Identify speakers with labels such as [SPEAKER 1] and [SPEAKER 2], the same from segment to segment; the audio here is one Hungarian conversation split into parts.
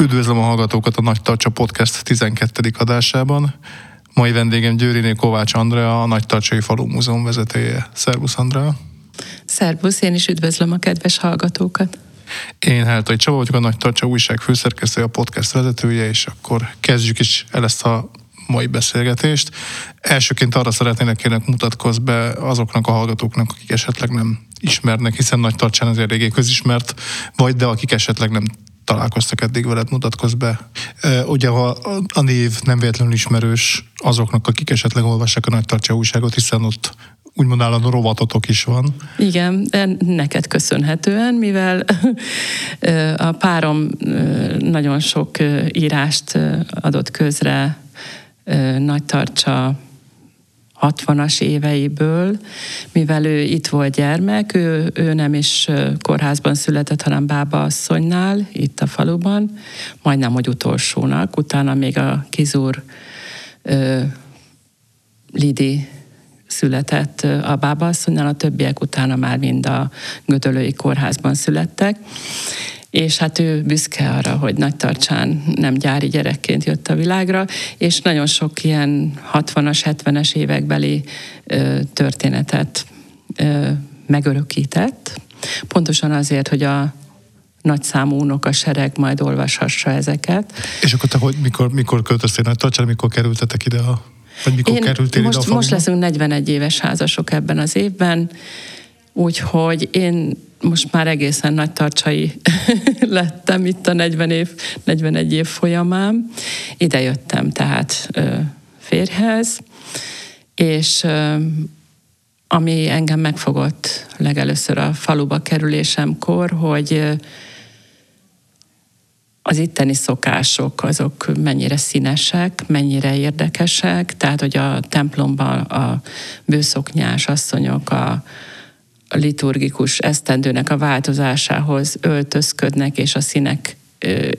[SPEAKER 1] Üdvözlöm a hallgatókat a Nagy Tartsa Podcast 12. adásában. Mai vendégem Győriné Kovács Andrea, a Nagy Tartsai Falu Múzeum vezetője. Szervusz Andrea!
[SPEAKER 2] Szervusz, én is üdvözlöm a kedves hallgatókat!
[SPEAKER 1] Én Heltai Csaba vagyok, a Nagy Tartsa újság főszerkesztője, a podcast vezetője, és akkor kezdjük is el ezt a mai beszélgetést. Elsőként arra szeretnének kérnek mutatkozz be azoknak a hallgatóknak, akik esetleg nem ismernek, hiszen Nagy Tartsán azért régé közismert, vagy de akik esetleg nem találkoztak eddig veled, mutatkozz be. Ugye ha a név nem véletlenül ismerős azoknak, akik esetleg olvassák a Nagy újságot, hiszen ott úgymond állandó rovatotok is van.
[SPEAKER 2] Igen, neked köszönhetően, mivel a párom nagyon sok írást adott közre Nagy Tartsa 60-as éveiből, mivel ő itt volt gyermek, ő, ő nem is kórházban született, hanem bába asszonynál, itt a faluban, majdnem, hogy utolsónak, utána még a kizúr ö, Lidi született a bábaasszonynál, a többiek utána már mind a Gödölői kórházban születtek és hát ő büszke arra, hogy nagy tartsán nem gyári gyerekként jött a világra, és nagyon sok ilyen 60-as, 70-es évekbeli ö, történetet ö, megörökített, pontosan azért, hogy a nagy számú sereg majd olvashassa ezeket.
[SPEAKER 1] És akkor te hogy, mikor, mikor költöztél nagy tartsán, mikor kerültetek ide a vagy mikor
[SPEAKER 2] Én
[SPEAKER 1] kerültél
[SPEAKER 2] most,
[SPEAKER 1] ide a
[SPEAKER 2] most leszünk 41 éves házasok ebben az évben, úgyhogy én most már egészen nagy tartsai lettem itt a 40 év, 41 év folyamán. Ide jöttem tehát férjhez, és ami engem megfogott legelőször a faluba kerülésemkor, hogy az itteni szokások azok mennyire színesek, mennyire érdekesek, tehát hogy a templomban a bőszoknyás asszonyok, a liturgikus esztendőnek a változásához öltözködnek, és a színek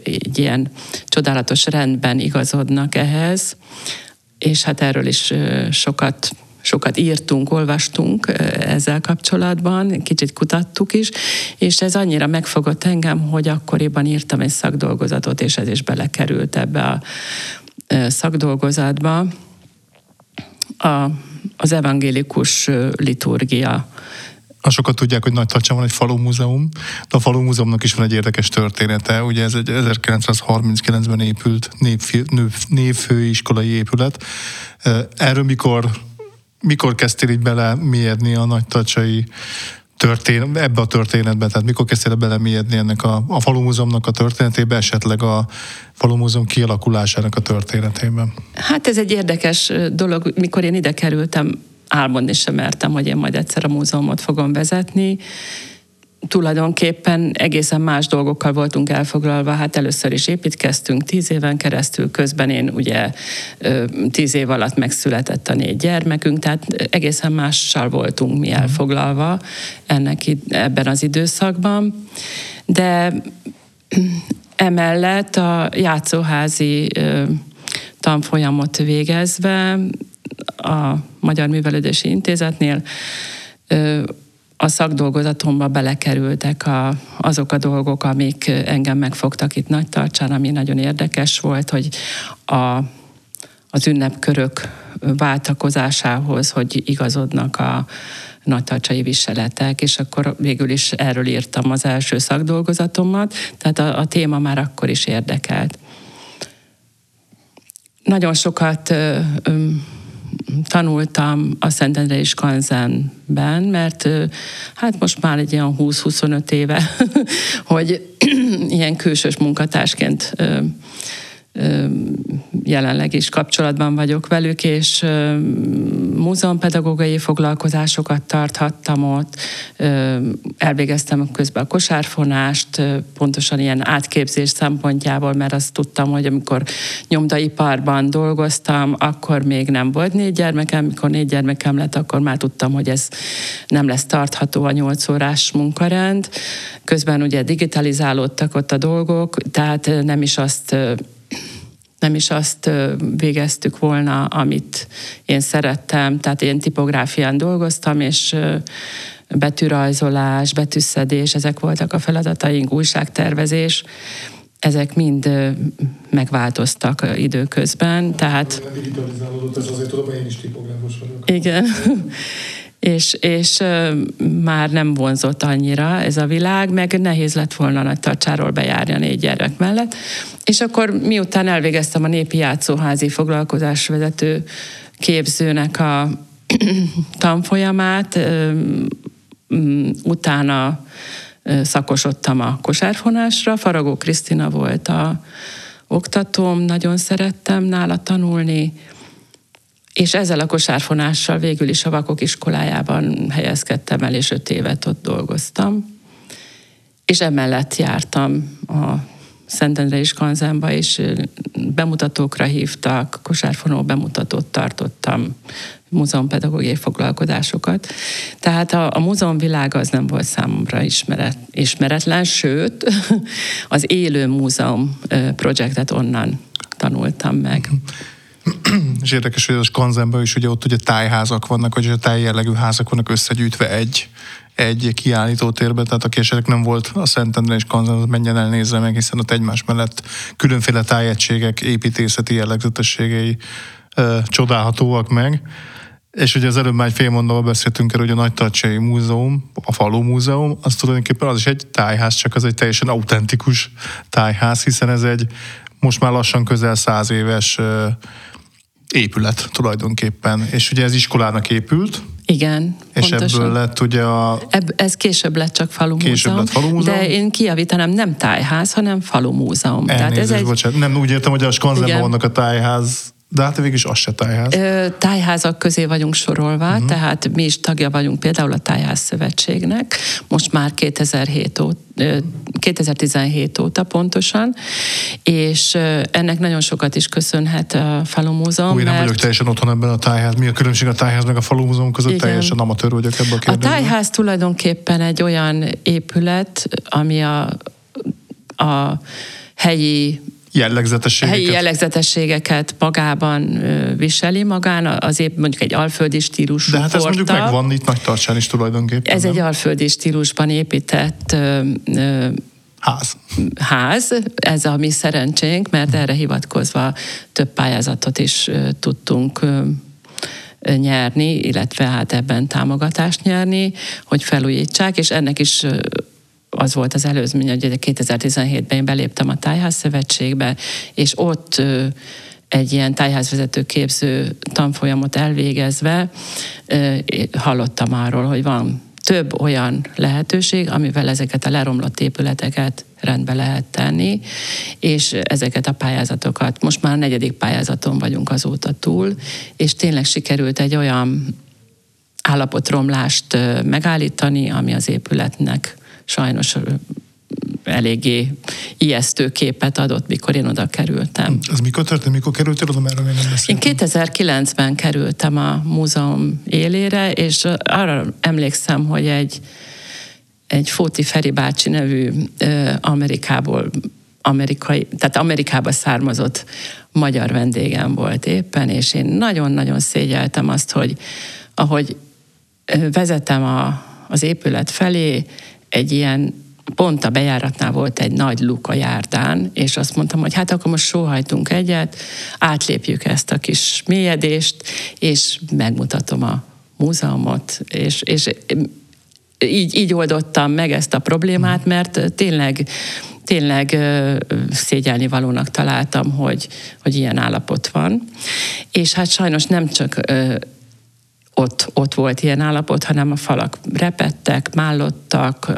[SPEAKER 2] egy ilyen csodálatos rendben igazodnak ehhez, és hát erről is sokat sokat írtunk, olvastunk ezzel kapcsolatban, kicsit kutattuk is, és ez annyira megfogott engem, hogy akkoriban írtam egy szakdolgozatot, és ez is belekerült ebbe a szakdolgozatba. A, az evangélikus liturgia
[SPEAKER 1] sokat tudják, hogy Nagy Tacsán van egy falu múzeum, de a falu múzeumnak is van egy érdekes története. Ugye ez egy 1939-ben épült névfő, névfőiskolai épület. Erről mikor, mikor kezdtél így bele mélyedni a Nagy Tacsai történet, ebbe a történetbe, tehát mikor kezdtél bele mélyedni ennek a, a falu múzeumnak a történetébe, esetleg a falu múzeum kialakulásának a történetében?
[SPEAKER 2] Hát ez egy érdekes dolog, mikor én ide kerültem, álmodni sem mertem, hogy én majd egyszer a múzeumot fogom vezetni. Tulajdonképpen egészen más dolgokkal voltunk elfoglalva. Hát először is építkeztünk tíz éven keresztül, közben én ugye tíz év alatt megszületett a négy gyermekünk, tehát egészen mással voltunk mi elfoglalva ennek ebben az időszakban. De emellett a játszóházi tanfolyamot végezve a Magyar Művelődési Intézetnél a szakdolgozatomba belekerültek a, azok a dolgok, amik engem megfogtak itt nagy tartsán, ami nagyon érdekes volt, hogy a, az ünnepkörök váltakozásához, hogy igazodnak a nagytartsai viseletek, és akkor végül is erről írtam az első szakdolgozatomat, tehát a, a téma már akkor is érdekelt. Nagyon sokat ö, ö, tanultam a Szentendrei Skanzenben, mert hát most már egy ilyen 20-25 éve, hogy ilyen külsős munkatársként jelenleg is kapcsolatban vagyok velük, és múzeumpedagógiai foglalkozásokat tarthattam ott, elvégeztem közben a kosárfonást, pontosan ilyen átképzés szempontjából, mert azt tudtam, hogy amikor nyomdaiparban dolgoztam, akkor még nem volt négy gyermekem, mikor négy gyermekem lett, akkor már tudtam, hogy ez nem lesz tartható a nyolc órás munkarend. Közben ugye digitalizálódtak ott a dolgok, tehát nem is azt nem is azt végeztük volna, amit én szerettem. Tehát én tipográfián dolgoztam, és betűrajzolás, betűszedés, ezek voltak a feladataink, újságtervezés, ezek mind megváltoztak időközben, tehát...
[SPEAKER 1] Digitalizálódott, ez azért tudom, én is tipográfus vagyok.
[SPEAKER 2] Igen. És, és már nem vonzott annyira ez a világ, meg nehéz lett volna nagy tartsáról bejárni a négy gyerek mellett. És akkor miután elvégeztem a népi játszóházi foglalkozásvezető képzőnek a tanfolyamát, utána szakosodtam a kosárfonásra. Faragó Krisztina volt a oktatóm, nagyon szerettem nála tanulni, és ezzel a kosárfonással végül is a vakok iskolájában helyezkedtem el, és öt évet ott dolgoztam. És emellett jártam a Szentendrei Kanzenba, és bemutatókra hívtak, kosárfonó bemutatót tartottam, múzeumpedagógiai foglalkozásokat. Tehát a, a múzeum világa az nem volt számomra ismeret, ismeretlen, sőt, az élő múzeum projektet onnan tanultam meg.
[SPEAKER 1] És érdekes, hogy a Skanzenben is ugye ott ugye tájházak vannak, vagy a tájjellegű házak vannak összegyűjtve egy, egy kiállító térbe, tehát aki esetleg nem volt a Szentendre és Kanzen, menjen el nézze meg, hiszen ott egymás mellett különféle tájegységek építészeti jellegzetességei ö, csodálhatóak meg. És ugye az előbb már egy fél mondatban beszéltünk erről, hogy a Nagytartsai Múzeum, a Falu Múzeum, az tulajdonképpen az is egy tájház, csak az egy teljesen autentikus tájház, hiszen ez egy most már lassan közel száz éves épület tulajdonképpen. És ugye ez iskolának épült.
[SPEAKER 2] Igen,
[SPEAKER 1] És pontosan. ebből lett ugye a...
[SPEAKER 2] Ebb, ez később lett csak falu
[SPEAKER 1] később múzeum, lett falu múzeum.
[SPEAKER 2] De én kiavítanám, nem tájház, hanem falu múzeum.
[SPEAKER 1] Elnézést, Tehát ez egy... bocsánat. Nem úgy értem, hogy a Skanzenben vannak a tájház de hát végül is az se tájház. Ö,
[SPEAKER 2] tájházak közé vagyunk sorolva, uh-huh. tehát mi is tagja vagyunk például a Tájház Szövetségnek, most már 2007 óta, 2017 óta pontosan, és ennek nagyon sokat is köszönhet a Falu Múzeum.
[SPEAKER 1] Új, nem mert... vagyok teljesen otthon ebben a tájház. Mi a különbség a tájház meg a Falu Múzeum között? Igen. Teljesen amatőr vagyok ebben a
[SPEAKER 2] kérdésben. A tájház tulajdonképpen egy olyan épület, ami a, a helyi
[SPEAKER 1] jellegzetességeket?
[SPEAKER 2] Helyi jellegzetességeket magában viseli magán, az épp mondjuk egy alföldi stílusú
[SPEAKER 1] De hát ez mondjuk megvan itt nagy tartsán is tulajdonképpen.
[SPEAKER 2] Ez nem? egy alföldi stílusban épített
[SPEAKER 1] ház.
[SPEAKER 2] ház, ez a mi szerencsénk, mert erre hivatkozva több pályázatot is tudtunk nyerni, illetve hát ebben támogatást nyerni, hogy felújítsák, és ennek is az volt az előzmény, hogy 2017-ben én beléptem a Tájház Szövetségbe, és ott egy ilyen tájházvezető képző tanfolyamot elvégezve hallottam arról, hogy van több olyan lehetőség, amivel ezeket a leromlott épületeket rendbe lehet tenni, és ezeket a pályázatokat, most már a negyedik pályázaton vagyunk azóta túl, és tényleg sikerült egy olyan állapotromlást megállítani, ami az épületnek sajnos eléggé ijesztő képet adott, mikor én oda kerültem.
[SPEAKER 1] Ez mikor történt? Mikor kerültél oda, mert még nem
[SPEAKER 2] beszéltem? Én 2009-ben kerültem a múzeum élére, és arra emlékszem, hogy egy, egy Fóti Feri bácsi nevű Amerikából amerikai, tehát Amerikába származott magyar vendégem volt éppen, és én nagyon-nagyon szégyeltem azt, hogy ahogy vezetem a, az épület felé, egy ilyen pont a bejáratnál volt egy nagy luk a járdán, és azt mondtam, hogy hát akkor most sóhajtunk egyet, átlépjük ezt a kis mélyedést, és megmutatom a múzeumot, és, és így, így oldottam meg ezt a problémát, mert tényleg tényleg szégyelni valónak találtam, hogy, hogy ilyen állapot van. És hát sajnos nem csak ott, ott volt ilyen állapot, hanem a falak repettek, mállottak,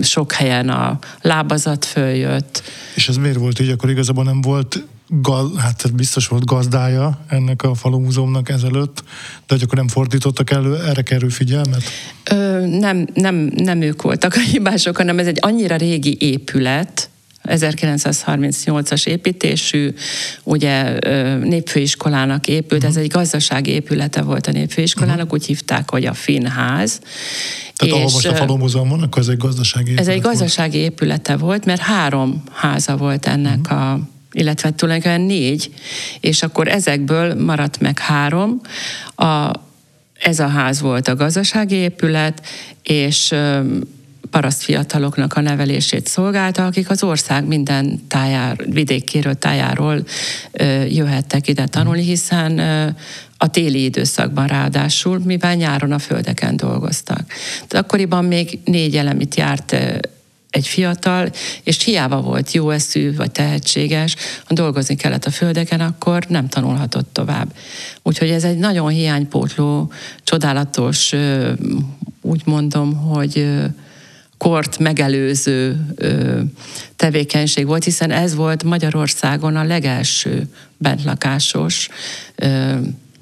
[SPEAKER 2] sok helyen a lábazat följött.
[SPEAKER 1] És ez miért volt így? Akkor igazából nem volt gaz, hát biztos volt gazdája ennek a falumúzeumnak ezelőtt, de hogy akkor nem fordítottak elő erre kerül figyelmet?
[SPEAKER 2] Ö, nem, nem, nem ők voltak a hibások, hanem ez egy annyira régi épület, 1938-as építésű, ugye népfőiskolának épült, ez mhm. egy gazdasági épülete volt a népfőiskolának, uh-huh. úgy hívták, hogy a Finnház.
[SPEAKER 1] Tehát és ahol most a falomúzeum van, akkor ez egy gazdasági
[SPEAKER 2] Ez egy gazdasági volt. épülete volt, mert három háza volt ennek uh-huh. a illetve tulajdonképpen négy, és akkor ezekből maradt meg három. A, ez a ház volt a gazdasági épület, és paraszt fiataloknak a nevelését szolgálta, akik az ország minden tájár, vidékéről, tájáról jöhettek ide tanulni, hiszen a téli időszakban ráadásul, mivel nyáron a földeken dolgoztak. De akkoriban még négy elemit járt egy fiatal, és hiába volt jó eszű vagy tehetséges, ha dolgozni kellett a földeken, akkor nem tanulhatott tovább. Úgyhogy ez egy nagyon hiánypótló, csodálatos, úgy mondom, hogy kort megelőző tevékenység volt, hiszen ez volt Magyarországon a legelső bentlakásos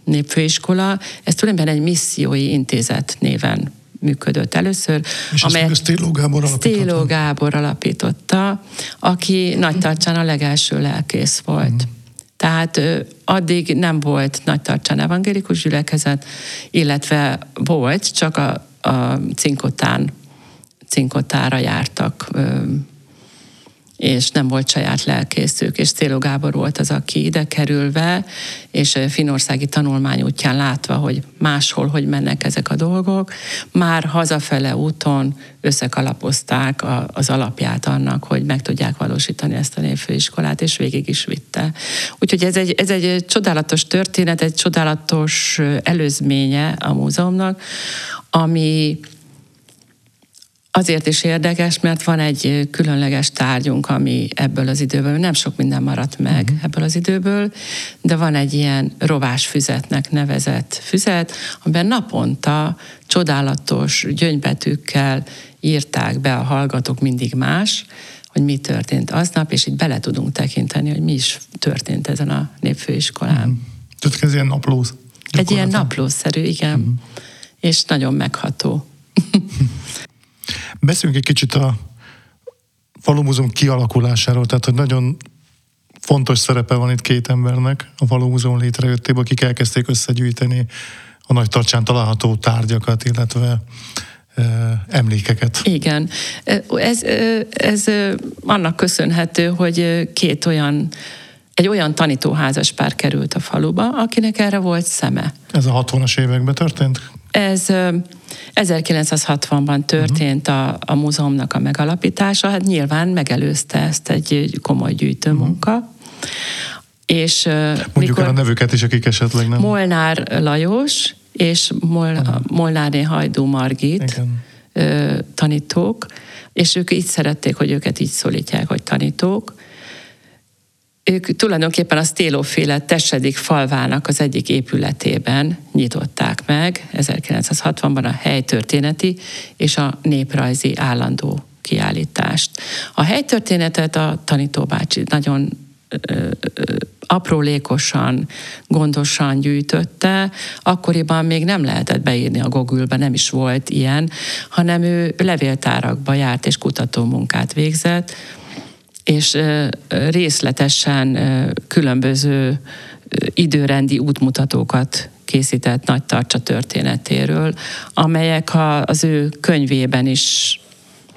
[SPEAKER 2] népfőiskola. Ez tulajdonképpen egy missziói intézet néven működött először.
[SPEAKER 1] És amelyet Stéló Gábor alapította.
[SPEAKER 2] Stéló Gábor alapította, aki nagy tartsán a legelső lelkész volt. Mm. Tehát addig nem volt nagy tartsán evangélikus gyülekezet, illetve volt, csak a, a cinkotán, cinkotára jártak és nem volt saját lelkészük, és Széló Gábor volt az, aki ide kerülve, és finországi tanulmány útján látva, hogy máshol hogy mennek ezek a dolgok, már hazafele úton összekalapozták az alapját annak, hogy meg tudják valósítani ezt a névfőiskolát, és végig is vitte. Úgyhogy ez egy, ez egy csodálatos történet, egy csodálatos előzménye a múzeumnak, ami Azért is érdekes, mert van egy különleges tárgyunk, ami ebből az időből, nem sok minden maradt meg uh-huh. ebből az időből, de van egy ilyen rovás füzetnek nevezett füzet, amiben naponta csodálatos gyöngybetűkkel írták be a hallgatók mindig más, hogy mi történt aznap, és így bele tudunk tekinteni, hogy mi is történt ezen a népfőiskolán. Uh-huh.
[SPEAKER 1] Tehát ez ilyen naplóz?
[SPEAKER 2] Egy ilyen naplószerű, igen. Uh-huh. És nagyon megható.
[SPEAKER 1] Beszéljünk egy kicsit a falumúzeum kialakulásáról, tehát hogy nagyon fontos szerepe van itt két embernek a falumúzeum létrejöttében, akik elkezdték összegyűjteni a nagy tartsán található tárgyakat, illetve emlékeket.
[SPEAKER 2] Igen. Ez, ez annak köszönhető, hogy két olyan egy olyan tanítóházas pár került a faluba, akinek erre volt szeme.
[SPEAKER 1] Ez a 60-as években történt?
[SPEAKER 2] Ez 1960-ban történt a, a múzeumnak a megalapítása, hát nyilván megelőzte ezt egy komoly gyűjtőmunka. Uh-huh. És,
[SPEAKER 1] Mondjuk mikor el a nevüket is, akik esetleg nem.
[SPEAKER 2] Molnár Lajos és Mol, uh-huh. Molnárné Hajdú Margit Igen. tanítók, és ők így szerették, hogy őket így szólítják, hogy tanítók ők tulajdonképpen a Stélóféle Tesedik falvának az egyik épületében nyitották meg 1960-ban a helytörténeti és a néprajzi állandó kiállítást. A helytörténetet a tanítóbácsi nagyon aprólékosan, gondosan gyűjtötte. Akkoriban még nem lehetett beírni a Gogülbe, nem is volt ilyen, hanem ő levéltárakba járt és kutatómunkát végzett, és részletesen különböző időrendi útmutatókat készített Nagy Tartsa történetéről, amelyek az ő könyvében is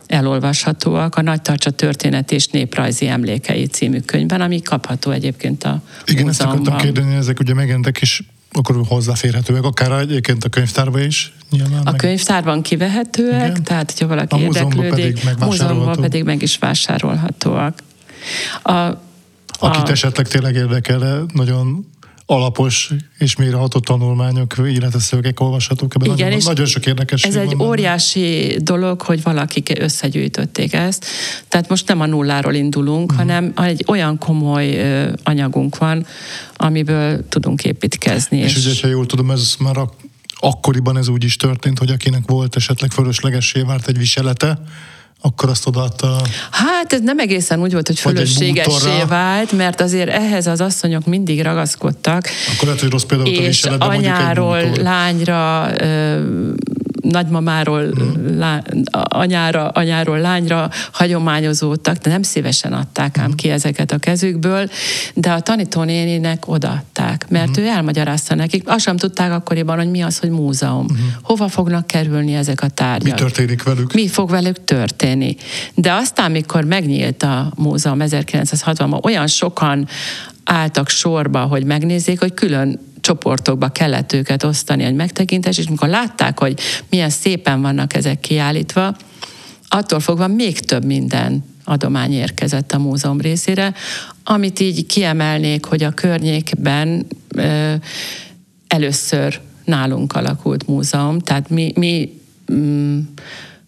[SPEAKER 2] elolvashatóak, a Nagy Tartsa történet és néprajzi emlékei című könyvben, ami kapható egyébként a
[SPEAKER 1] Igen, ezt akartam kérdeni, ezek ugye megjelentek, és akkor hozzáférhetőek, akár egyébként a könyvtárban is nyilván.
[SPEAKER 2] A meg... könyvtárban kivehetőek, Igen. tehát hogyha valaki a érdeklődik, pedig múzeumban pedig meg is vásárolhatóak.
[SPEAKER 1] A, Akit a... esetleg tényleg érdekel, nagyon alapos és mélyreható tanulmányok, illetve szövegek olvashatók ebben. Igen, nagyon, nagyon sok érdekes.
[SPEAKER 2] Ez egy óriási benne. dolog, hogy valakik összegyűjtötték ezt. Tehát most nem a nulláról indulunk, uh-huh. hanem egy olyan komoly anyagunk van, amiből tudunk építkezni.
[SPEAKER 1] És, és ugye, ha jól tudom, ez már a, akkoriban ez úgy is történt, hogy akinek volt esetleg fölöslegessé várt egy viselete, akkor azt odaadta...
[SPEAKER 2] Hát ez nem egészen úgy volt, hogy fölösségessé vált, mert azért ehhez az asszonyok mindig ragaszkodtak.
[SPEAKER 1] Akkor lehet, hogy rossz például
[SPEAKER 2] és anyáról, lányra, nagymamáról uh-huh. lá, anyára, anyáról lányra hagyományozódtak, de nem szívesen adták ám uh-huh. ki ezeket a kezükből, de a tanítónéninek odaadták, mert uh-huh. ő elmagyarázta nekik. Azt sem tudták akkoriban, hogy mi az, hogy múzeum. Uh-huh. Hova fognak kerülni ezek a tárgyak.
[SPEAKER 1] Mi történik velük?
[SPEAKER 2] Mi fog velük történni. De aztán, mikor megnyílt a múzeum 1960-ban, olyan sokan álltak sorba, hogy megnézzék, hogy külön csoportokba kellett őket osztani egy megtekintés, és amikor látták, hogy milyen szépen vannak ezek kiállítva, attól fogva még több minden adomány érkezett a múzeum részére, amit így kiemelnék, hogy a környékben ö, először nálunk alakult múzeum, tehát mi, mi mm,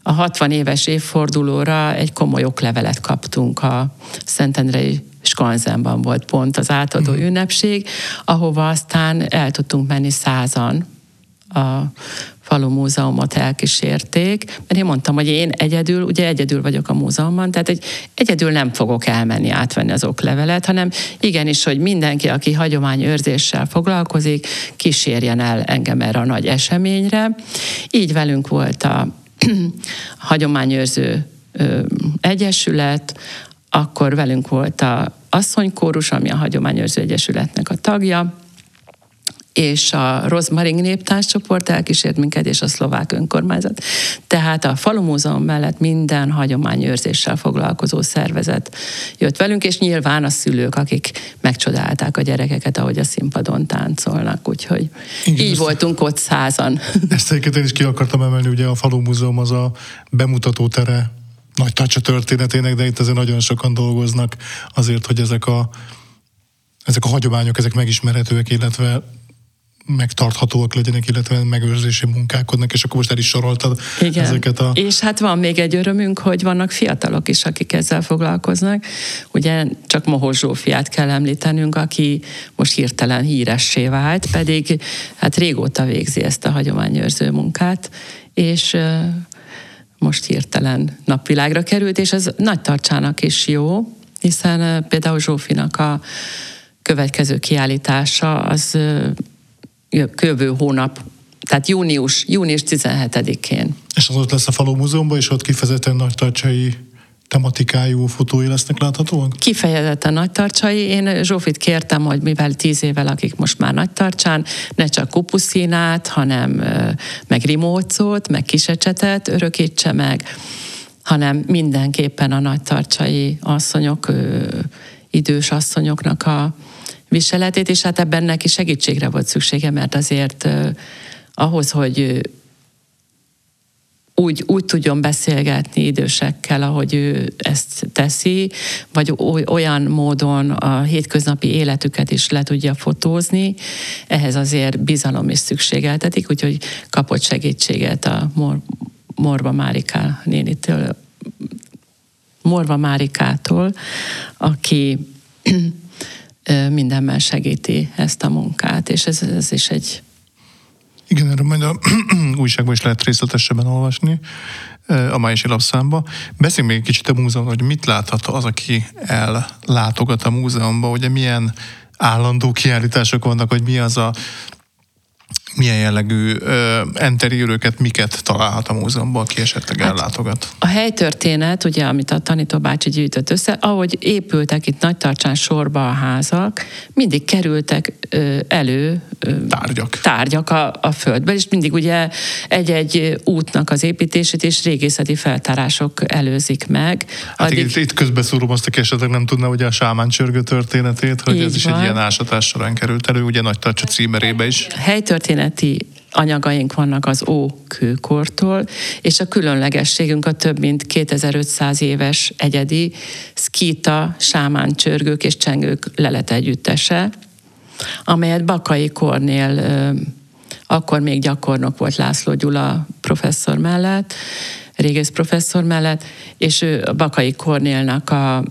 [SPEAKER 2] a 60 éves évfordulóra egy komoly oklevelet kaptunk a Szentendrei Skanzenban volt pont az átadó mm. ünnepség, ahova aztán el tudtunk menni százan a falu múzeumot elkísérték, mert én mondtam, hogy én egyedül, ugye egyedül vagyok a múzeumban, tehát egy, egyedül nem fogok elmenni átvenni az oklevelet, hanem igenis, hogy mindenki, aki hagyományőrzéssel foglalkozik, kísérjen el engem erre a nagy eseményre. Így velünk volt a hagyományőrző egyesület, akkor velünk volt a asszonykórus, ami a Hagyományőrző Egyesületnek a tagja, és a Rozmaring néptárscsoport elkísért minket, és a szlovák önkormányzat. Tehát a falumúzeum mellett minden hagyományőrzéssel foglalkozó szervezet jött velünk, és nyilván a szülők, akik megcsodálták a gyerekeket, ahogy a színpadon táncolnak, úgyhogy Igen, így voltunk ott százan.
[SPEAKER 1] Ezt egyébként én is ki akartam emelni, ugye a falumúzeum az a bemutató tere nagy tacsa történetének, de itt azért nagyon sokan dolgoznak azért, hogy ezek a, ezek a hagyományok, ezek megismerhetőek, illetve megtarthatóak legyenek, illetve megőrzési munkálkodnak, és akkor most el is soroltad Igen. ezeket a...
[SPEAKER 2] És hát van még egy örömünk, hogy vannak fiatalok is, akik ezzel foglalkoznak. Ugye csak Mohos Zsófiát kell említenünk, aki most hirtelen híressé vált, pedig hát régóta végzi ezt a hagyományőrző munkát, és most hirtelen napvilágra került, és ez nagy tartsának is jó, hiszen például Zsófinak a következő kiállítása az jövő hónap, tehát június, június 17-én.
[SPEAKER 1] És az ott lesz a Faló Múzeumban, és ott kifejezetten nagy tartsai tematikájú fotói lesznek láthatóak?
[SPEAKER 2] Kifejezetten nagy tartsai. Én Zsófit kértem, hogy mivel tíz éve lakik most már nagy tartsán, ne csak kupuszínát, hanem meg rimócot, meg kisecsetet örökítse meg, hanem mindenképpen a nagy tartsai asszonyok, idős asszonyoknak a viseletét, és hát ebben neki segítségre volt szüksége, mert azért ahhoz, hogy úgy, úgy tudjon beszélgetni idősekkel, ahogy ő ezt teszi, vagy olyan módon a hétköznapi életüket is le tudja fotózni, ehhez azért bizalom is szükségeltetik, úgyhogy kapott segítséget a Mor- Morva Márika nénitől, Morva Márikától, aki mindenben segíti ezt a munkát, és ez, ez is egy
[SPEAKER 1] igen, erről majd a újságban is lehet részletesebben olvasni, a Májsi lapszámba. Beszéljünk még kicsit a múzeum, hogy mit láthat az, aki ellátogat a múzeumba, ugye milyen állandó kiállítások vannak, hogy mi az a milyen jellegű ö, enteriőröket, miket találhat a múzeumban, aki esetleg hát ellátogat?
[SPEAKER 2] A helytörténet, ugye, amit a tanító bácsi gyűjtött össze, ahogy épültek itt nagy tartsán sorba a házak, mindig kerültek ö, elő
[SPEAKER 1] ö, tárgyak,
[SPEAKER 2] tárgyak a, a földbe, és mindig ugye egy-egy útnak az építését és régészeti feltárások előzik meg.
[SPEAKER 1] Hát Addig... itt, itt közbeszúrom azt, aki esetleg nem tudna ugye a sámán csörgő történetét, hogy Így ez is van. egy ilyen ásatás során került elő, ugye nagy tartsa címerébe is.
[SPEAKER 2] Helytörténet történeti anyagaink vannak az ókőkortól, és a különlegességünk a több mint 2500 éves egyedi szkíta, sámán csörgők és csengők lelet együttese, amelyet Bakai Kornél, akkor még gyakornok volt László Gyula professzor mellett, régész professzor mellett, és ő Bakai Kornélnak a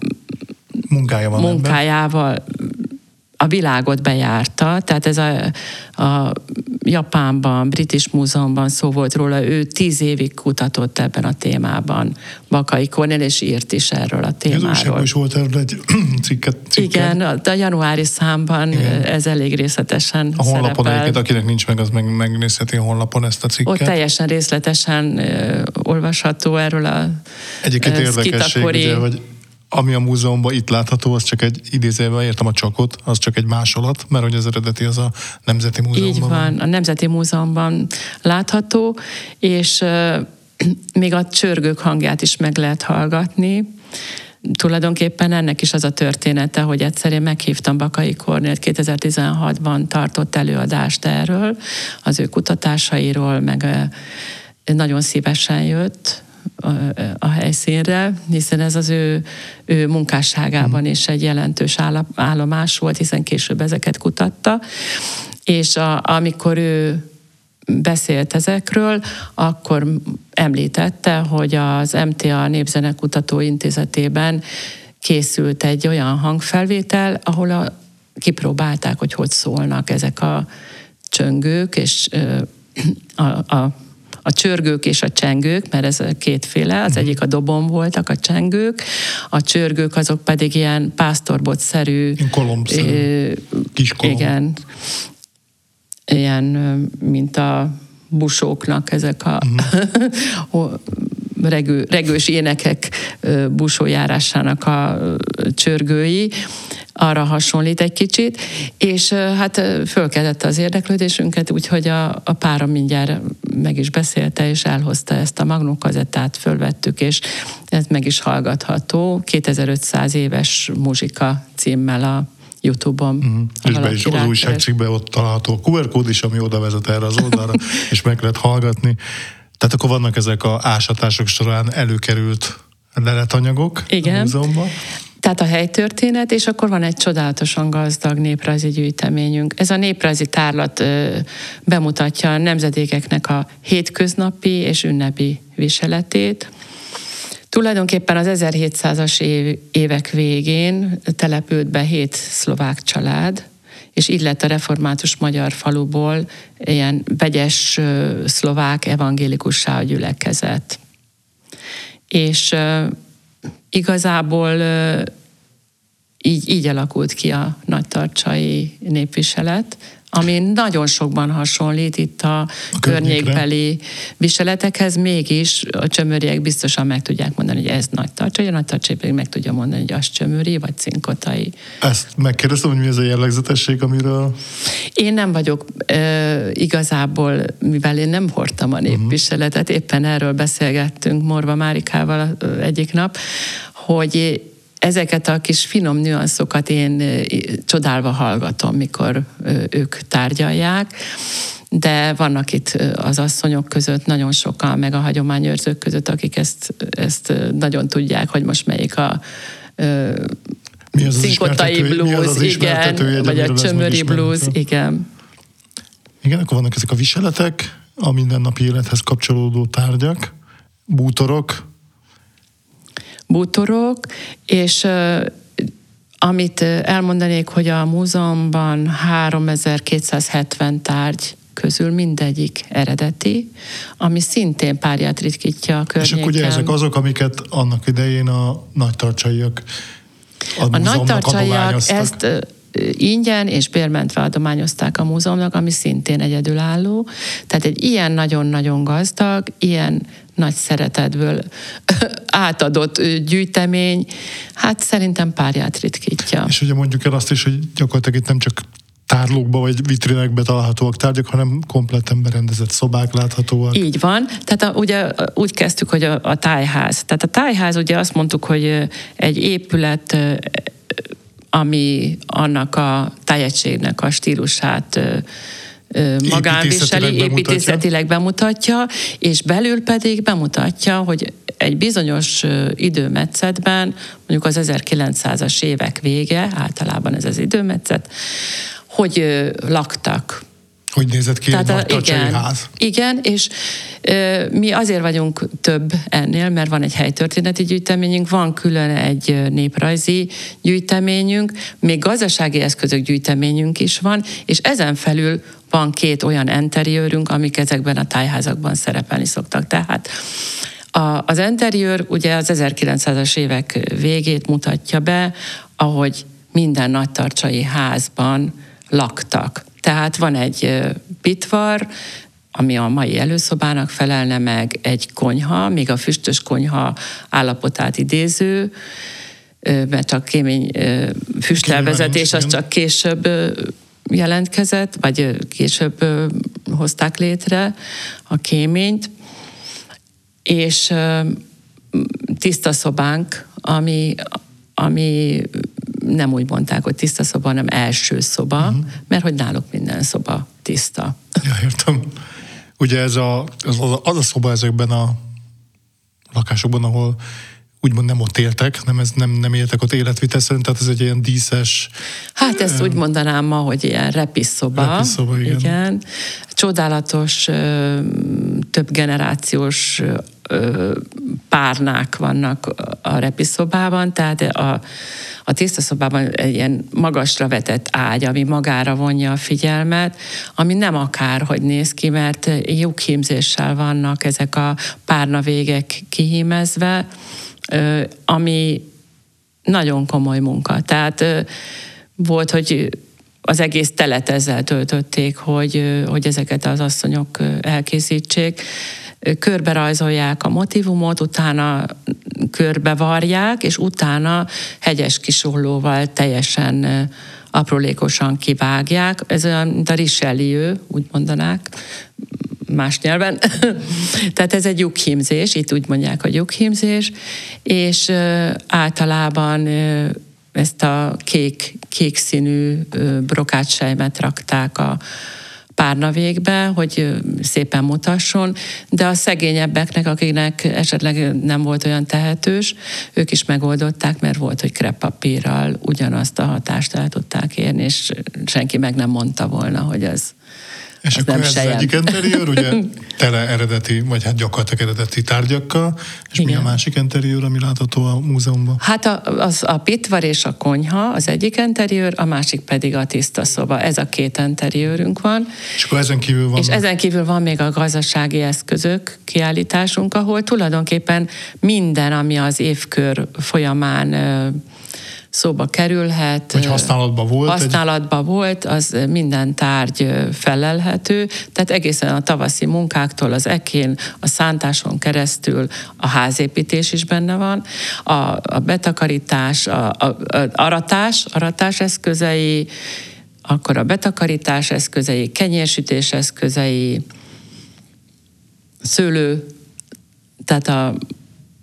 [SPEAKER 1] Munkája
[SPEAKER 2] munkájával ebben a világot bejárta, tehát ez a, a Japánban, British Múzeumban szó volt róla, ő tíz évig kutatott ebben a témában, Bakai Kornél, és írt is erről a témáról.
[SPEAKER 1] Ez is volt erről egy cikket, cikket.
[SPEAKER 2] Igen, a, januári számban Igen. ez elég részletesen
[SPEAKER 1] A honlapon egyébként, akinek nincs meg, az meg, megnézheti a honlapon ezt a cikket.
[SPEAKER 2] Ott teljesen részletesen uh, olvasható erről a
[SPEAKER 1] Egyébként uh, érdekesség, ugye, hogy ami a múzeumban itt látható, az csak egy idézőben értem a csakot, az csak egy másolat, mert hogy az eredeti az a Nemzeti Múzeumban.
[SPEAKER 2] Így van, a Nemzeti Múzeumban látható, és még a csörgők hangját is meg lehet hallgatni. Tulajdonképpen ennek is az a története, hogy egyszer én meghívtam Bakai Kornélt 2016-ban tartott előadást erről, az ő kutatásairól, meg uh, nagyon szívesen jött, a, helyszínre, hiszen ez az ő, ő munkásságában is egy jelentős állomás volt, hiszen később ezeket kutatta. És a, amikor ő beszélt ezekről, akkor említette, hogy az MTA Népzenekutató Intézetében készült egy olyan hangfelvétel, ahol a, kipróbálták, hogy hogy szólnak ezek a csöngők, és a, a a csörgők és a csengők, mert ez kétféle, az mhm. egyik a dobon voltak a csengők, a csörgők azok pedig ilyen pásztorbot-szerű,
[SPEAKER 1] kolombszerű, kis kolomb.
[SPEAKER 2] Igen, ilyen, mint a busóknak ezek a uh-huh. regő, regős énekek busójárásának a csörgői, arra hasonlít egy kicsit, és hát fölkeltette az érdeklődésünket, úgyhogy a, a párom mindjárt meg is beszélte, és elhozta ezt a magnókazettát, fölvettük, és ez meg is hallgatható, 2500 éves muzsika címmel a Youtube-on. Uh-huh.
[SPEAKER 1] És be is az újságcikkben ott található a QR kód is, ami oda vezet erre az oldalra, és meg lehet hallgatni. Tehát akkor vannak ezek a ásatások során előkerült leletanyagok
[SPEAKER 2] Igen.
[SPEAKER 1] a múzeumban.
[SPEAKER 2] Tehát a helytörténet, és akkor van egy csodálatosan gazdag néprajzi gyűjteményünk. Ez a néprajzi tárlat bemutatja a nemzedékeknek a hétköznapi és ünnepi viseletét. Tulajdonképpen az 1700-as év, évek végén települt be hét szlovák család, és így lett a református magyar faluból ilyen vegyes szlovák evangélikus gyülekezet. És igazából így, így alakult ki a nagytarcsai népviselet, ami nagyon sokban hasonlít itt a, a környékbeli viseletekhez, mégis a csömöriek biztosan meg tudják mondani, hogy ez nagy tartsai, a nagy tartsai pedig meg tudja mondani, hogy az csömöri, vagy cinkotai.
[SPEAKER 1] Ezt megkérdeztem, hogy mi ez a jellegzetesség, amiről...
[SPEAKER 2] Én nem vagyok e, igazából, mivel én nem hordtam a mhm. népviseletet, éppen erről beszélgettünk Morva Márikával egyik nap, hogy ezeket a kis finom nüanszokat én csodálva hallgatom, mikor ők tárgyalják, de vannak itt az asszonyok között nagyon sokan, meg a hagyományőrzők között, akik ezt, ezt nagyon tudják, hogy most melyik a mi az szinkotai az blues, az az igen, vagy a csömöri blues, igen.
[SPEAKER 1] Igen, akkor vannak ezek a viseletek, a mindennapi élethez kapcsolódó tárgyak, bútorok,
[SPEAKER 2] bútorok, és amit elmondanék, hogy a múzeumban 3270 tárgy közül mindegyik eredeti, ami szintén párját ritkítja a környéken.
[SPEAKER 1] És akkor ugye ezek azok, amiket annak idején a nagytarcsaiak a, a nagytarcsaiak
[SPEAKER 2] ezt ingyen és bérmentve adományozták a múzeumnak, ami szintén egyedülálló. Tehát egy ilyen nagyon-nagyon gazdag, ilyen nagy szeretetből átadott gyűjtemény, hát szerintem párját ritkítja.
[SPEAKER 1] És ugye mondjuk el azt is, hogy gyakorlatilag itt nem csak tárlókba vagy vitrinekbe találhatóak tárgyak, hanem kompletten berendezett szobák láthatóak.
[SPEAKER 2] Így van. Tehát a, ugye úgy kezdtük, hogy a, a tájház. Tehát a tájház ugye azt mondtuk, hogy egy épület ami annak a tájegységnek a stílusát magánviseli, építészetileg bemutatja, és belül pedig bemutatja, hogy egy bizonyos időmetszetben, mondjuk az 1900-as évek vége, általában ez az időmetszet, hogy laktak
[SPEAKER 1] hogy nézett ki Tehát egy a, igen, ház.
[SPEAKER 2] Igen, és ö, mi azért vagyunk több ennél, mert van egy helytörténeti gyűjteményünk, van külön egy néprajzi gyűjteményünk, még gazdasági eszközök gyűjteményünk is van, és ezen felül van két olyan enteriőrünk, amik ezekben a tájházakban szerepelni szoktak. Tehát a, az enteriőr ugye az 1900-as évek végét mutatja be, ahogy minden nagytarcsai házban laktak. Tehát van egy pitvar, ami a mai előszobának felelne meg, egy konyha, még a füstös konyha állapotát idéző, mert csak kémény füstelvezetés az csak később jelentkezett, vagy később hozták létre a kéményt, és tiszta szobánk, ami, ami nem úgy mondták, hogy tiszta szoba, hanem első szoba, uh-huh. mert hogy náluk minden szoba tiszta.
[SPEAKER 1] Ja, értem. Ugye ez a, az, az a szoba ezekben a lakásokban, ahol úgymond nem ott éltek, nem, ez, nem, nem éltek ott életviteszen, tehát ez egy ilyen díszes...
[SPEAKER 2] Hát ezt úgy mondanám ma, hogy ilyen repiszoba.
[SPEAKER 1] Repiszoba, igen.
[SPEAKER 2] igen. Csodálatos, több generációs párnák vannak a repiszobában, tehát a, a tisztaszobában egy ilyen magasra vetett ágy, ami magára vonja a figyelmet, ami nem akár, hogy néz ki, mert lyukhímzéssel vannak ezek a párna végek kihímezve, ami nagyon komoly munka. Tehát volt, hogy az egész telet ezzel töltötték, hogy, hogy ezeket az asszonyok elkészítsék. Körbe rajzolják a motivumot, utána körbevarják, és utána hegyes kisollóval teljesen aprólékosan kivágják. Ez olyan, mint a Richelieu, úgy mondanák, más nyelven. Tehát ez egy lyukhímzés, itt úgy mondják, hogy lyukhímzés, és általában ezt a kék, kék színű brokátsejmet rakták a párna végbe, hogy szépen mutasson, de a szegényebbeknek, akiknek esetleg nem volt olyan tehetős, ők is megoldották, mert volt, hogy kreppapírral ugyanazt a hatást el tudták érni, és senki meg nem mondta volna, hogy ez
[SPEAKER 1] és akkor
[SPEAKER 2] nem
[SPEAKER 1] ez
[SPEAKER 2] sejem.
[SPEAKER 1] az egyik interiőr, ugye tele eredeti, vagy hát gyakorlatilag eredeti tárgyakkal, és Igen. mi a másik interiőr, ami látható a múzeumban?
[SPEAKER 2] Hát a, az a pitvar és a konyha az egyik interiőr, a másik pedig a tiszta szoba. Ez a két interiőrünk van.
[SPEAKER 1] És akkor ezen kívül van?
[SPEAKER 2] És ezen kívül van még a gazdasági eszközök kiállításunk, ahol tulajdonképpen minden, ami az évkör folyamán szóba kerülhet.
[SPEAKER 1] Hogy használatban volt.
[SPEAKER 2] Használatban egy... volt, az minden tárgy felelhető, tehát egészen a tavaszi munkáktól, az ekén, a szántáson keresztül a házépítés is benne van, a, a betakarítás, a, a, a aratás, aratás eszközei, akkor a betakarítás eszközei, kenyérsütés eszközei, szőlő, tehát a a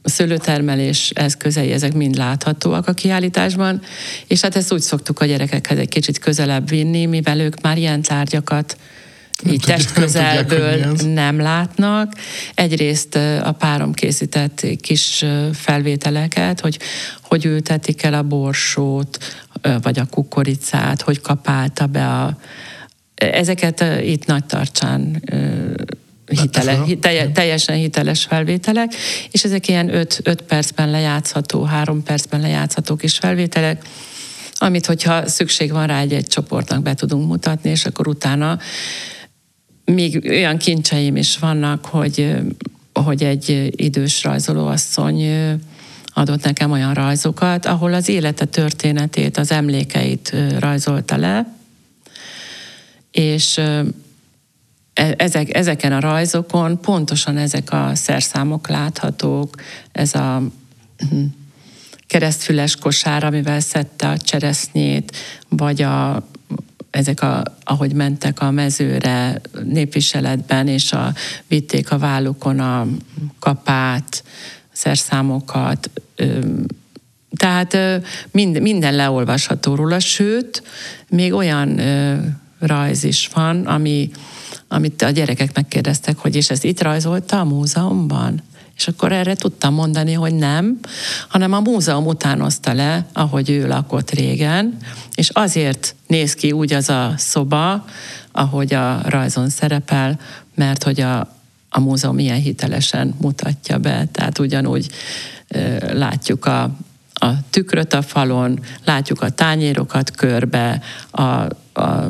[SPEAKER 2] szőlőtermelés eszközei, ezek mind láthatóak a kiállításban, és hát ezt úgy szoktuk a gyerekekhez egy kicsit közelebb vinni, mivel ők már ilyen tárgyakat nem így testközelből nem, tudják, nem látnak. Egyrészt a párom készített kis felvételeket, hogy hogy ültetik el a borsót, vagy a kukoricát, hogy kapálta be a... Ezeket itt nagy tartsán hitele, telje, teljesen hiteles felvételek, és ezek ilyen 5 percben lejátszható, 3 percben lejátszható kis felvételek, amit, hogyha szükség van rá, egy, egy csoportnak be tudunk mutatni, és akkor utána még olyan kincseim is vannak, hogy, hogy egy idős rajzolóasszony adott nekem olyan rajzokat, ahol az élete történetét, az emlékeit rajzolta le, és ezek, ezeken a rajzokon pontosan ezek a szerszámok láthatók, ez a hm, keresztfüles kosár, amivel szedte a cseresznyét, vagy a, ezek, a, ahogy mentek a mezőre népviseletben, és a, vitték a vállukon a kapát, szerszámokat, tehát mind, minden leolvasható róla, sőt, még olyan rajz is van, ami amit a gyerekek megkérdeztek, hogy és ez itt rajzolta a múzeumban? És akkor erre tudtam mondani, hogy nem, hanem a múzeum utánozta le, ahogy ő lakott régen, és azért néz ki úgy az a szoba, ahogy a rajzon szerepel, mert hogy a, a múzeum ilyen hitelesen mutatja be, tehát ugyanúgy ö, látjuk a, a tükröt a falon, látjuk a tányérokat körbe, a, a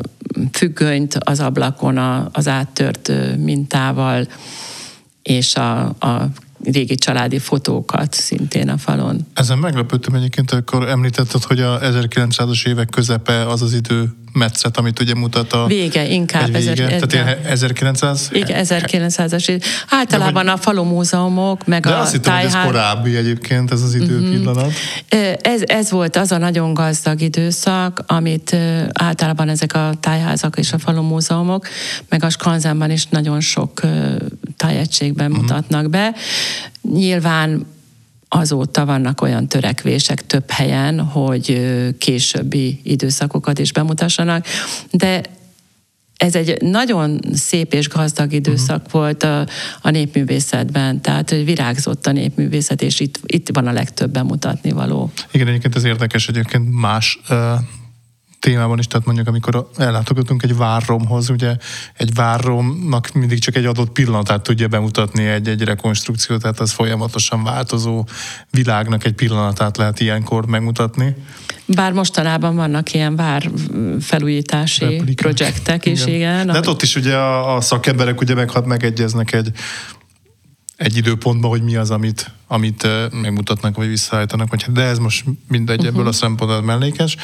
[SPEAKER 2] függönyt az ablakon az áttört mintával, és a, a régi családi fotókat szintén a falon.
[SPEAKER 1] Ezen meglepődtem egyébként, akkor említetted, hogy a 1900-as évek közepe az az idő, metszet, amit ugye mutat a...
[SPEAKER 2] Vége, inkább.
[SPEAKER 1] Vége, ezer, tehát ilyen 1900...
[SPEAKER 2] Igen, 1900-as. Általában hogy, a falu múzeumok, meg
[SPEAKER 1] de
[SPEAKER 2] a
[SPEAKER 1] azt hittem, tájhá... hogy ez korábbi egyébként, ez az időpillanat.
[SPEAKER 2] Uh-huh. Ez, ez volt az a nagyon gazdag időszak, amit általában ezek a tájházak és a falu múzeumok, meg a Skanzenben is nagyon sok tájegységben uh-huh. mutatnak be. Nyilván azóta vannak olyan törekvések több helyen, hogy későbbi időszakokat is bemutassanak, de ez egy nagyon szép és gazdag időszak uh-huh. volt a, a népművészetben, tehát virágzott a népművészet, és itt, itt van a legtöbb bemutatni való.
[SPEAKER 1] Igen, egyébként ez érdekes, egyébként más uh, témában is, tehát mondjuk amikor ellátogatunk egy várromhoz, ugye egy várromnak mindig csak egy adott pillanatát tudja bemutatni egy-egy rekonstrukció, tehát az folyamatosan változó világnak egy pillanatát lehet ilyenkor megmutatni.
[SPEAKER 2] Bár mostanában vannak ilyen vár felújítási Replikák. projektek is, igen. igen.
[SPEAKER 1] De hát ott is ugye a, a szakemberek ugye meg, megegyeznek egy egy időpontban, hogy mi az, amit, amit megmutatnak, vagy visszaállítanak, vagy, de ez most mindegy, uh-huh. ebből a szempontból mellékes.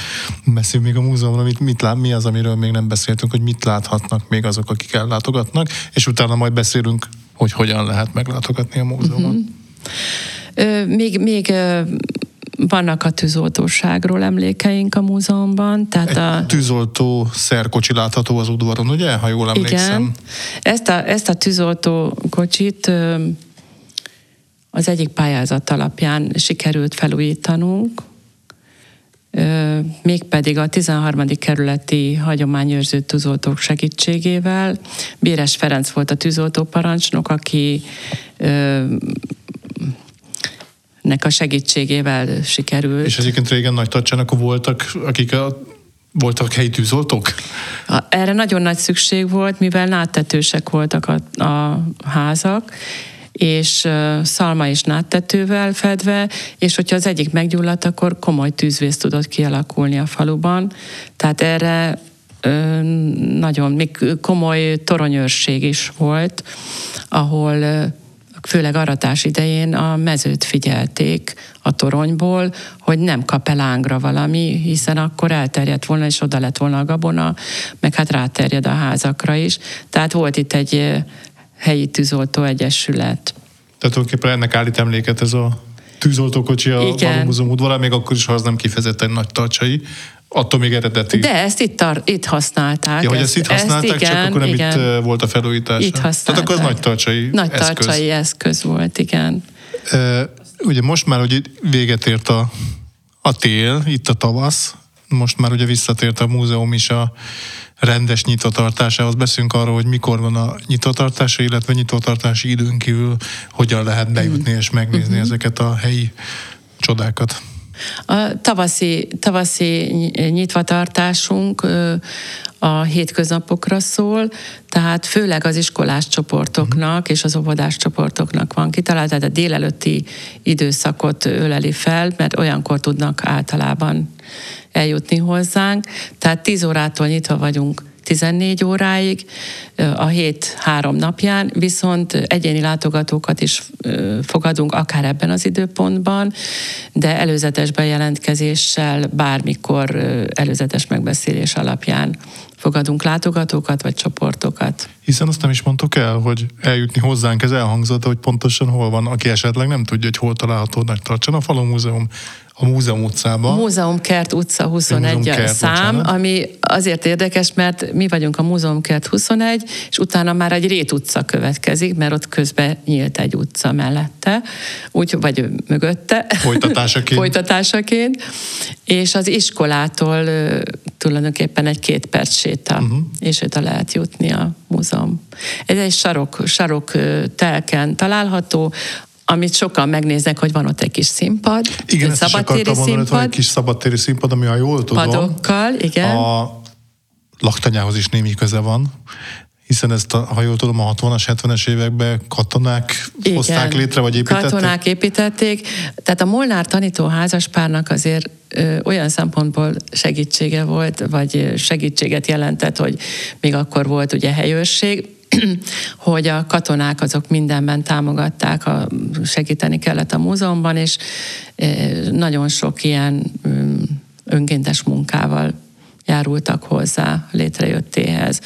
[SPEAKER 1] Beszéljünk még a múzeumról, amit mit lát, mi az, amiről még nem beszéltünk, hogy mit láthatnak még azok, akik ellátogatnak, és utána majd beszélünk, hogy hogyan lehet meglátogatni a múzeumot.
[SPEAKER 2] Uh-huh. még, még vannak a tűzoltóságról emlékeink a múzeumban.
[SPEAKER 1] Tehát Egy a... tűzoltó szerkocsi látható az udvaron, ugye? Ha jól emlékszem.
[SPEAKER 2] Igen. Ezt a, ezt a tűzoltó kocsit az egyik pályázat alapján sikerült felújítanunk, mégpedig a 13. kerületi hagyományőrző tűzoltók segítségével. Béres Ferenc volt a tűzoltó parancsnok, aki nek a segítségével sikerült.
[SPEAKER 1] És egyébként régen nagy tartsának voltak, akik a voltak helyi tűzoltók?
[SPEAKER 2] Erre nagyon nagy szükség volt, mivel náttetősek voltak a, a házak, és szalma és náttetővel fedve, és hogyha az egyik meggyulladt, akkor komoly tűzvész tudott kialakulni a faluban. Tehát erre nagyon, még komoly toronyőrség is volt, ahol főleg aratás idején a mezőt figyelték a toronyból, hogy nem kap el lángra valami, hiszen akkor elterjedt volna, és oda lett volna a gabona, meg hát ráterjed a házakra is. Tehát volt itt egy helyi tűzoltó egyesület.
[SPEAKER 1] Tehát tulajdonképpen ennek állít emléket ez a tűzoltókocsi a Valómúzeum udvarán, még akkor is, ha az nem kifejezetten nagy tartsai, attól még eredeti.
[SPEAKER 2] De ezt itt, tar- itt használták.
[SPEAKER 1] Ja, hogy ezt, ezt itt használták, ezt, igen, csak akkor nem igen. itt volt a felújítás.
[SPEAKER 2] Itt használták.
[SPEAKER 1] Tehát akkor az nagy tartsai
[SPEAKER 2] Nagy eszköz. tartsai eszköz volt, igen.
[SPEAKER 1] E, ugye most már, hogy véget ért a, a tél, itt a tavasz, most már ugye visszatért a múzeum is a rendes nyitvatartásához. Beszélünk arról, hogy mikor van a nyitvatartása, illetve nyitvatartási időn kívül hogyan lehet bejutni és megnézni uh-huh. ezeket a helyi csodákat.
[SPEAKER 2] A tavaszi, tavaszi nyitvatartásunk a hétköznapokra szól, tehát főleg az iskolás csoportoknak és az óvodás csoportoknak van kitalált, tehát a délelőtti időszakot öleli fel, mert olyankor tudnak általában eljutni hozzánk. Tehát 10 órától nyitva vagyunk 14 óráig, a hét három napján, viszont egyéni látogatókat is fogadunk akár ebben az időpontban, de előzetes bejelentkezéssel bármikor előzetes megbeszélés alapján fogadunk látogatókat vagy csoportokat.
[SPEAKER 1] Hiszen azt nem is mondtuk el, hogy eljutni hozzánk, ez elhangzott, hogy pontosan hol van, aki esetleg nem tudja, hogy hol található Nagy Tartsan, a Falu Múzeum a Múzeum utcában.
[SPEAKER 2] Múzeumkert utca 21 a szám, bocsánat. ami azért érdekes, mert mi vagyunk a Múzeumkert 21, és utána már egy Rét utca következik, mert ott közben nyílt egy utca mellette, úgy, vagy mögötte.
[SPEAKER 1] Folytatásaként.
[SPEAKER 2] Folytatásaként. És az iskolától tulajdonképpen egy két perc séta, uh-huh. és oda lehet jutni a múzeum. Ez egy sarok, sarok telken található, amit sokan megnéznek, hogy van ott egy kis színpad.
[SPEAKER 1] Igen, ezt szabadtéri is színpad. Mondani, van egy kis szabadtéri színpad, ami, ha jól tudom,
[SPEAKER 2] Padokkal, igen.
[SPEAKER 1] a laktanyához is némi köze van, hiszen ezt, a, ha jól tudom, a 60-as, 70-es években katonák Igen, hozták létre, vagy építették?
[SPEAKER 2] katonák építették. Tehát a Molnár tanító házaspárnak azért ö, olyan szempontból segítsége volt, vagy segítséget jelentett, hogy még akkor volt ugye helyőrség, hogy a katonák azok mindenben támogatták, a, segíteni kellett a múzeumban, és nagyon sok ilyen önkéntes munkával járultak hozzá létrejöttéhez.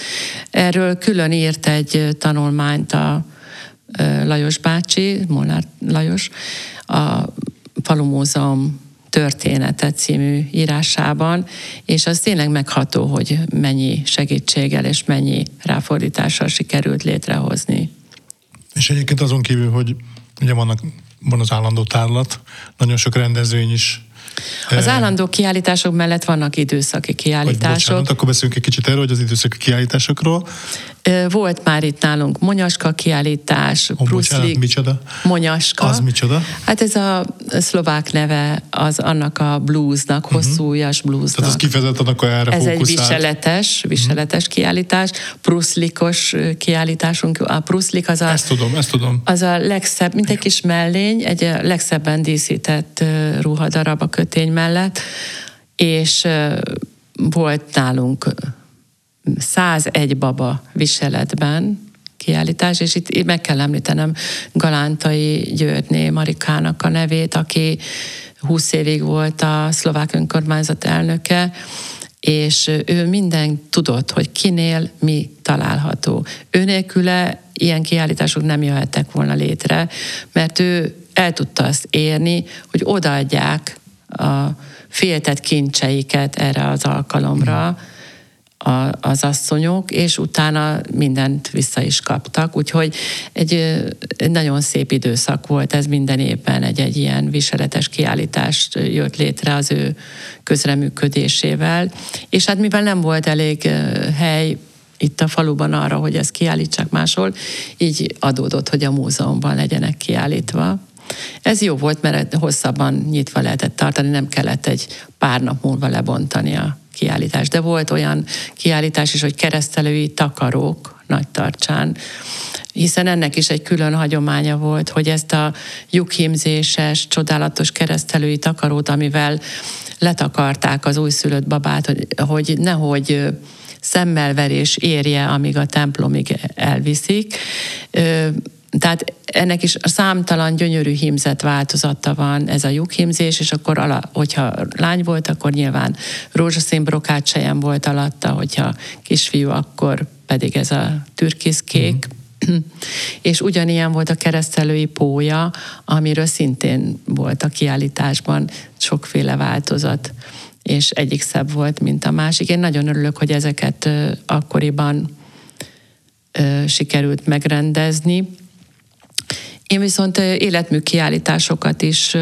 [SPEAKER 2] Erről külön írt egy tanulmányt a Lajos bácsi, Molnár Lajos, a Falu története című írásában, és az tényleg megható, hogy mennyi segítséggel és mennyi ráfordítással sikerült létrehozni.
[SPEAKER 1] És egyébként azon kívül, hogy ugye vannak, van az állandó tárlat, nagyon sok rendezvény is
[SPEAKER 2] Az állandó kiállítások mellett vannak időszaki kiállítások. Vagy bocsánat,
[SPEAKER 1] akkor beszéljünk egy kicsit erről, hogy az időszaki kiállításokról.
[SPEAKER 2] Volt már itt nálunk Monyaska kiállítás,
[SPEAKER 1] oh, Bruce micsoda?
[SPEAKER 2] Monyaska.
[SPEAKER 1] Az micsoda?
[SPEAKER 2] Hát ez a szlovák neve az annak a bluesnak, uh-huh. hosszú ujjas bluesnak.
[SPEAKER 1] Tehát az kifejezetten akkor erre
[SPEAKER 2] Ez
[SPEAKER 1] fókuszált.
[SPEAKER 2] egy viseletes, viseletes uh-huh. kiállítás, pruszlikos kiállításunk. A pruszlik az a...
[SPEAKER 1] Ezt tudom, ezt tudom.
[SPEAKER 2] Az a legszebb, mint egy kis mellény, egy legszebben díszített ruhadarab a kötény mellett, és volt nálunk 101 baba viseletben kiállítás, és itt meg kell említenem Galántai Györgyné Marikának a nevét, aki 20 évig volt a szlovák önkormányzat elnöke, és ő minden tudott, hogy kinél mi található. Ő nélküle ilyen kiállítások nem jöhettek volna létre, mert ő el tudta azt érni, hogy odaadják a féltett kincseiket erre az alkalomra, mm a, az asszonyok, és utána mindent vissza is kaptak. Úgyhogy egy, egy nagyon szép időszak volt ez minden évben, egy, egy ilyen viseletes kiállítást jött létre az ő közreműködésével. És hát mivel nem volt elég hely itt a faluban arra, hogy ezt kiállítsák máshol, így adódott, hogy a múzeumban legyenek kiállítva. Ez jó volt, mert hosszabban nyitva lehetett tartani, nem kellett egy pár nap múlva lebontani a kiállítás. De volt olyan kiállítás is, hogy keresztelői takarók nagy tartsán, hiszen ennek is egy külön hagyománya volt, hogy ezt a lyukhímzéses, csodálatos keresztelői takarót, amivel letakarták az újszülött babát, hogy, hogy nehogy szemmelverés érje, amíg a templomig elviszik tehát ennek is számtalan gyönyörű hímzett változata van, ez a lyukhímzés, és akkor, ala, hogyha lány volt, akkor nyilván rózsaszín brokácsejem volt alatta, hogyha kisfiú, akkor pedig ez a türkiszkék. Mm. és ugyanilyen volt a keresztelői pója, amiről szintén volt a kiállításban sokféle változat, és egyik szebb volt, mint a másik. Én nagyon örülök, hogy ezeket akkoriban sikerült megrendezni, én viszont életmű kiállításokat is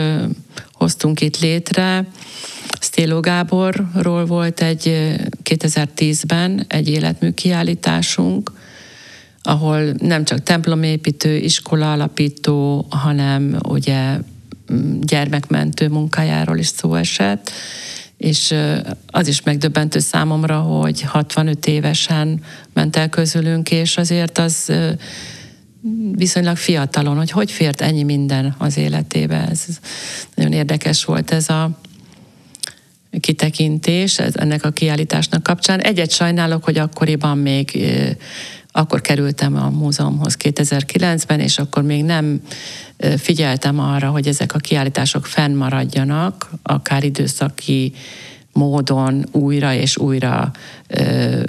[SPEAKER 2] hoztunk itt létre. Sztéló Gáborról volt egy 2010-ben egy életmű kiállításunk, ahol nem csak templomépítő, iskola alapító, hanem ugye gyermekmentő munkájáról is szó esett, és az is megdöbbentő számomra, hogy 65 évesen ment el közülünk, és azért az viszonylag fiatalon, hogy hogy fért ennyi minden az életébe. Ez nagyon érdekes volt ez a kitekintés ennek a kiállításnak kapcsán. Egyet sajnálok, hogy akkoriban még akkor kerültem a múzeumhoz 2009-ben, és akkor még nem figyeltem arra, hogy ezek a kiállítások fennmaradjanak, akár időszaki módon újra és újra ö,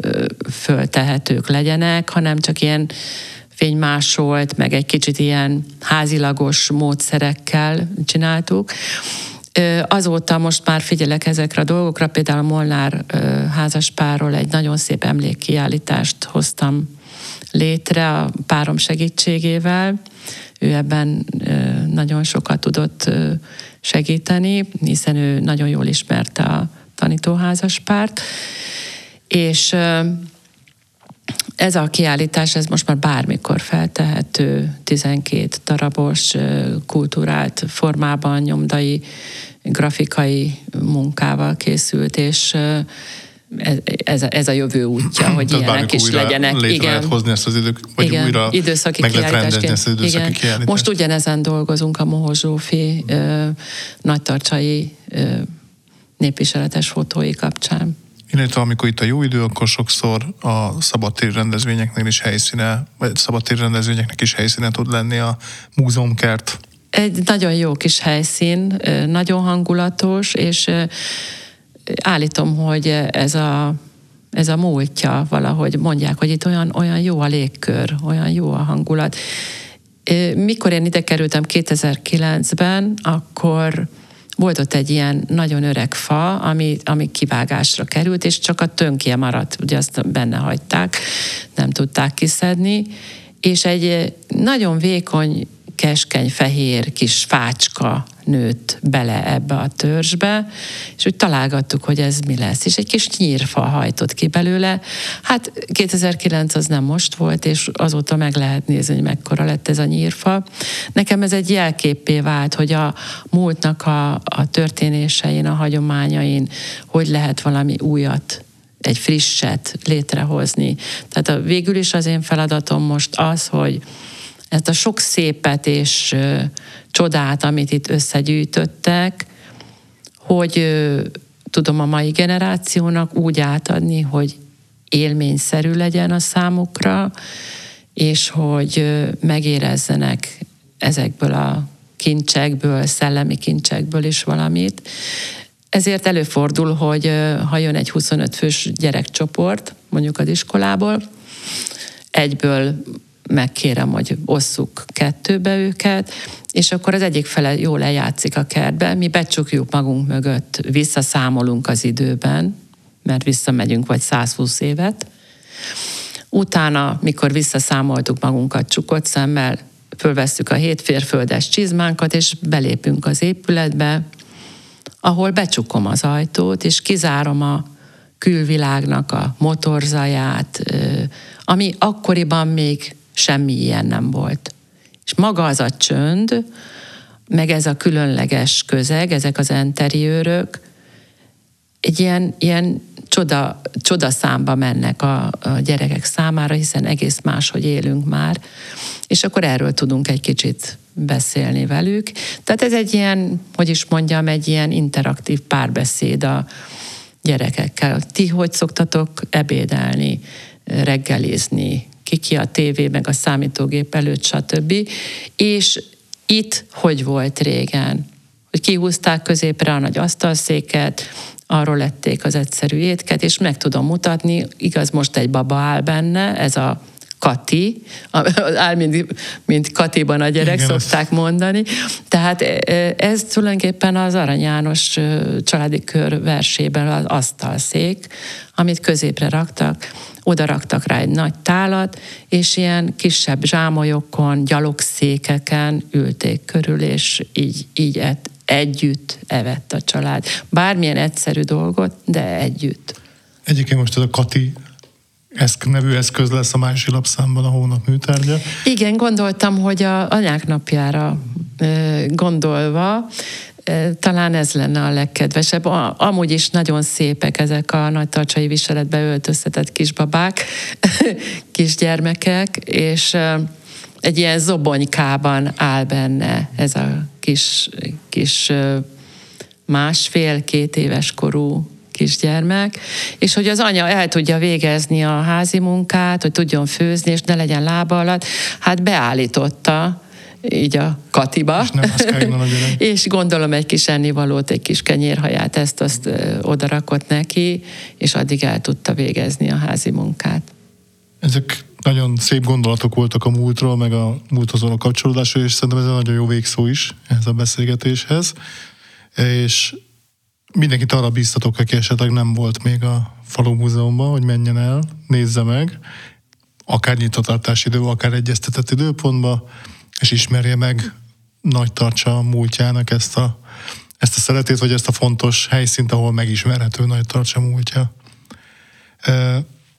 [SPEAKER 2] föltehetők legyenek, hanem csak ilyen fénymásolt, meg egy kicsit ilyen házilagos módszerekkel csináltuk. Azóta most már figyelek ezekre a dolgokra, például a Molnár házaspárról egy nagyon szép emlékkiállítást hoztam létre a párom segítségével. Ő ebben nagyon sokat tudott segíteni, hiszen ő nagyon jól ismerte a tanítóházaspárt. És ez a kiállítás, ez most már bármikor feltehető, 12 darabos, kulturált formában, nyomdai, grafikai munkával készült, és ez, ez a jövő útja, hogy Tehát ilyenek is legyenek.
[SPEAKER 1] Létre Igen. lehet hozni ezt az idők, vagy Igen. újra időszaki meg lehet rendezni ezt az időszaki Igen. kiállítást.
[SPEAKER 2] Most ugyanezen dolgozunk a Mohos Zsófi nagytarcsai népviseletes fotói kapcsán.
[SPEAKER 1] Illetve amikor itt a jó idő, akkor sokszor a szabadtéri rendezvényeknél is helyszíne, vagy szabadtéri rendezvényeknek is helyszíne tud lenni a múzeumkert.
[SPEAKER 2] Egy nagyon jó kis helyszín, nagyon hangulatos, és állítom, hogy ez a, ez a múltja valahogy mondják, hogy itt olyan, olyan jó a légkör, olyan jó a hangulat. Mikor én ide kerültem 2009-ben, akkor volt ott egy ilyen nagyon öreg fa, ami, ami kivágásra került, és csak a tönkje maradt, ugye azt benne hagyták, nem tudták kiszedni, és egy nagyon vékony keskeny, fehér kis fácska nőtt bele ebbe a törzsbe, és úgy találgattuk, hogy ez mi lesz. És egy kis nyírfa hajtott ki belőle. Hát 2009 az nem most volt, és azóta meg lehet nézni, hogy mekkora lett ez a nyírfa. Nekem ez egy jelképé vált, hogy a múltnak a, a történésein, a hagyományain, hogy lehet valami újat egy frisset létrehozni. Tehát a, végül is az én feladatom most az, hogy ezt a sok szépet és csodát, amit itt összegyűjtöttek, hogy tudom a mai generációnak úgy átadni, hogy élményszerű legyen a számukra, és hogy ö, megérezzenek ezekből a kincsekből, szellemi kincsekből is valamit. Ezért előfordul, hogy ha jön egy 25 fős gyerekcsoport, mondjuk az iskolából, egyből megkérem, hogy osszuk kettőbe őket, és akkor az egyik fele jól lejátszik a kertben, mi becsukjuk magunk mögött, visszaszámolunk az időben, mert visszamegyünk vagy 120 évet. Utána, mikor visszaszámoltuk magunkat csukott szemmel, fölvesszük a hétférföldes csizmánkat, és belépünk az épületbe, ahol becsukom az ajtót, és kizárom a külvilágnak a motorzaját, ami akkoriban még semmi ilyen nem volt. És maga az a csönd, meg ez a különleges közeg, ezek az enteriőrök, egy ilyen, ilyen csoda, csoda számba mennek a, a gyerekek számára, hiszen egész máshogy élünk már, és akkor erről tudunk egy kicsit beszélni velük. Tehát ez egy ilyen, hogy is mondjam, egy ilyen interaktív párbeszéd a gyerekekkel. Ti hogy szoktatok ebédelni, reggelizni, ki ki a tévé, meg a számítógép előtt, stb. És itt hogy volt régen? Hogy kihúzták középre a nagy asztalszéket, arról lették az egyszerű étket, és meg tudom mutatni, igaz, most egy baba áll benne, ez a Kati, áll mint, mint Katiban a gyerek, Igen, szokták ezt. mondani. Tehát e, ez tulajdonképpen az Arany János családi kör versében az asztalszék, amit középre raktak, oda raktak rá egy nagy tálat, és ilyen kisebb zsámolyokon, gyalogszékeken ülték körül, és így, így ett, együtt evett a család. Bármilyen egyszerű dolgot, de együtt.
[SPEAKER 1] Egyébként most ez a Kati eszk nevű eszköz lesz a másik lapszámban a hónap műtárgya.
[SPEAKER 2] Igen, gondoltam, hogy a anyák napjára gondolva, talán ez lenne a legkedvesebb. Amúgy is nagyon szépek ezek a nagy tartsai viseletbe öltöztetett kisbabák, kisgyermekek, és egy ilyen zobonykában áll benne ez a kis, kis másfél-két éves korú kisgyermek, és hogy az anya el tudja végezni a házi munkát, hogy tudjon főzni, és ne legyen lába alatt, hát beállította így a katiba. És, és gondolom egy kis ennivalót, egy kis kenyérhaját, ezt azt odarakott neki, és addig el tudta végezni a házi munkát.
[SPEAKER 1] Ezek nagyon szép gondolatok voltak a múltról, meg a múlthoz való kapcsolódásról, és szerintem ez egy nagyon jó végszó is ez a beszélgetéshez. És mindenkit arra bíztatok, aki esetleg nem volt még a Falu Múzeumban, hogy menjen el, nézze meg, akár nyitvatartás idő, akár egyeztetett időpontba, és ismerje meg nagy tartsa a múltjának ezt a, ezt a szeretét, vagy ezt a fontos helyszínt, ahol megismerhető nagy tartsa múltja.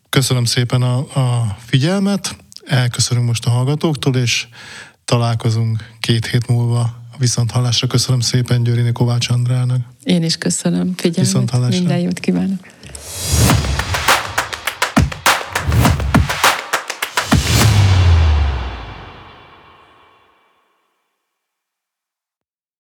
[SPEAKER 1] Köszönöm szépen a, a figyelmet, elköszönünk most a hallgatóktól, és találkozunk két hét múlva viszont hallásra. Köszönöm szépen Győrini Kovács Andrának.
[SPEAKER 2] Én is köszönöm figyelmet. Viszont hallásra. Minden jót kívánok.